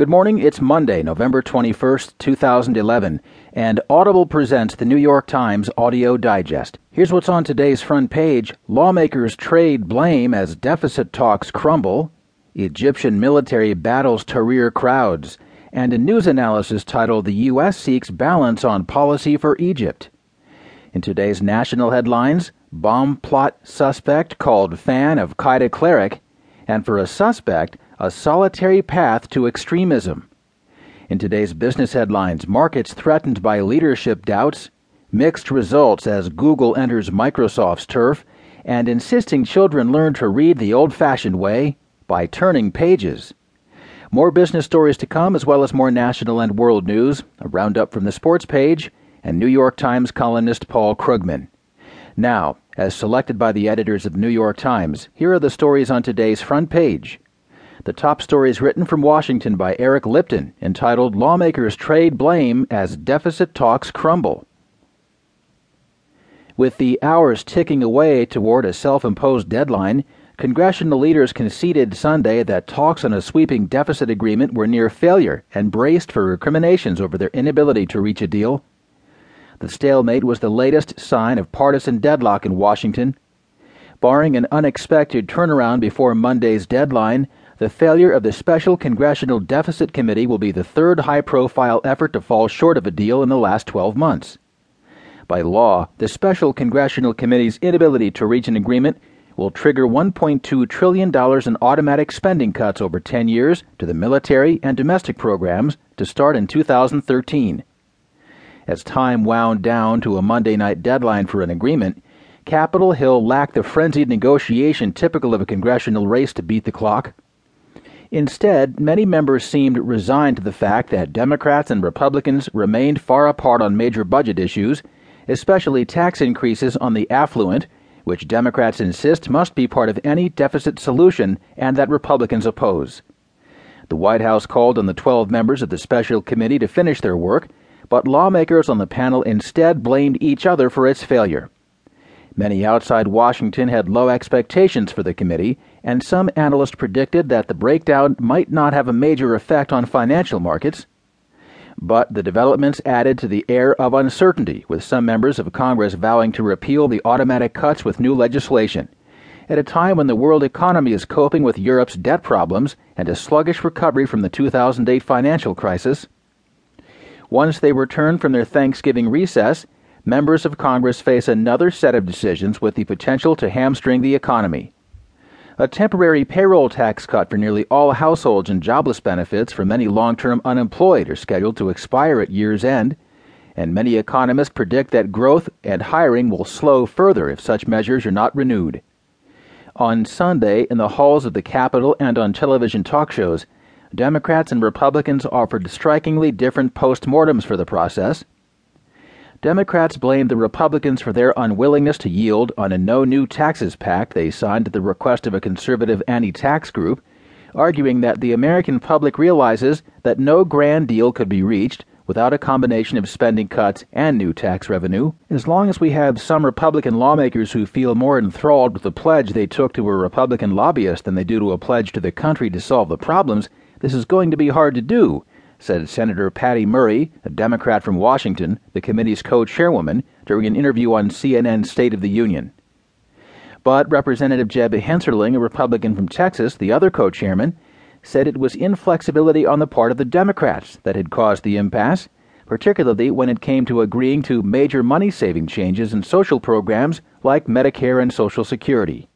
Good morning. It's Monday, November 21st, 2011, and Audible presents the New York Times Audio Digest. Here's what's on today's front page Lawmakers trade blame as deficit talks crumble, Egyptian military battles Tahrir crowds, and a news analysis titled The U.S. Seeks Balance on Policy for Egypt. In today's national headlines, bomb plot suspect called fan of Qaeda cleric, and for a suspect, a solitary path to extremism. In today's business headlines, markets threatened by leadership doubts, mixed results as Google enters Microsoft's turf, and insisting children learn to read the old fashioned way by turning pages. More business stories to come, as well as more national and world news, a roundup from the sports page, and New York Times columnist Paul Krugman. Now, as selected by the editors of New York Times, here are the stories on today's front page. The top story is written from Washington by Eric Lipton, entitled Lawmakers Trade Blame as Deficit Talks Crumble. With the hours ticking away toward a self imposed deadline, congressional leaders conceded Sunday that talks on a sweeping deficit agreement were near failure and braced for recriminations over their inability to reach a deal. The stalemate was the latest sign of partisan deadlock in Washington. Barring an unexpected turnaround before Monday's deadline, the failure of the Special Congressional Deficit Committee will be the third high profile effort to fall short of a deal in the last 12 months. By law, the Special Congressional Committee's inability to reach an agreement will trigger $1.2 trillion in automatic spending cuts over 10 years to the military and domestic programs to start in 2013. As time wound down to a Monday night deadline for an agreement, Capitol Hill lacked the frenzied negotiation typical of a congressional race to beat the clock. Instead, many members seemed resigned to the fact that Democrats and Republicans remained far apart on major budget issues, especially tax increases on the affluent, which Democrats insist must be part of any deficit solution and that Republicans oppose. The White House called on the 12 members of the special committee to finish their work, but lawmakers on the panel instead blamed each other for its failure. Many outside Washington had low expectations for the committee, and some analysts predicted that the breakdown might not have a major effect on financial markets. But the developments added to the air of uncertainty, with some members of Congress vowing to repeal the automatic cuts with new legislation. At a time when the world economy is coping with Europe's debt problems and a sluggish recovery from the 2008 financial crisis. Once they return from their Thanksgiving recess, members of Congress face another set of decisions with the potential to hamstring the economy. A temporary payroll tax cut for nearly all households and jobless benefits for many long term unemployed are scheduled to expire at year's end, and many economists predict that growth and hiring will slow further if such measures are not renewed. On Sunday, in the halls of the Capitol and on television talk shows, Democrats and Republicans offered strikingly different postmortems for the process. Democrats blamed the Republicans for their unwillingness to yield on a no new taxes pact they signed at the request of a conservative anti tax group, arguing that the American public realizes that no grand deal could be reached without a combination of spending cuts and new tax revenue. As long as we have some Republican lawmakers who feel more enthralled with the pledge they took to a Republican lobbyist than they do to a pledge to the country to solve the problems, this is going to be hard to do, said Senator Patty Murray, a Democrat from Washington, the committee's co chairwoman, during an interview on CNN's State of the Union. But Representative Jeb Hensarling, a Republican from Texas, the other co chairman, said it was inflexibility on the part of the Democrats that had caused the impasse, particularly when it came to agreeing to major money saving changes in social programs like Medicare and Social Security.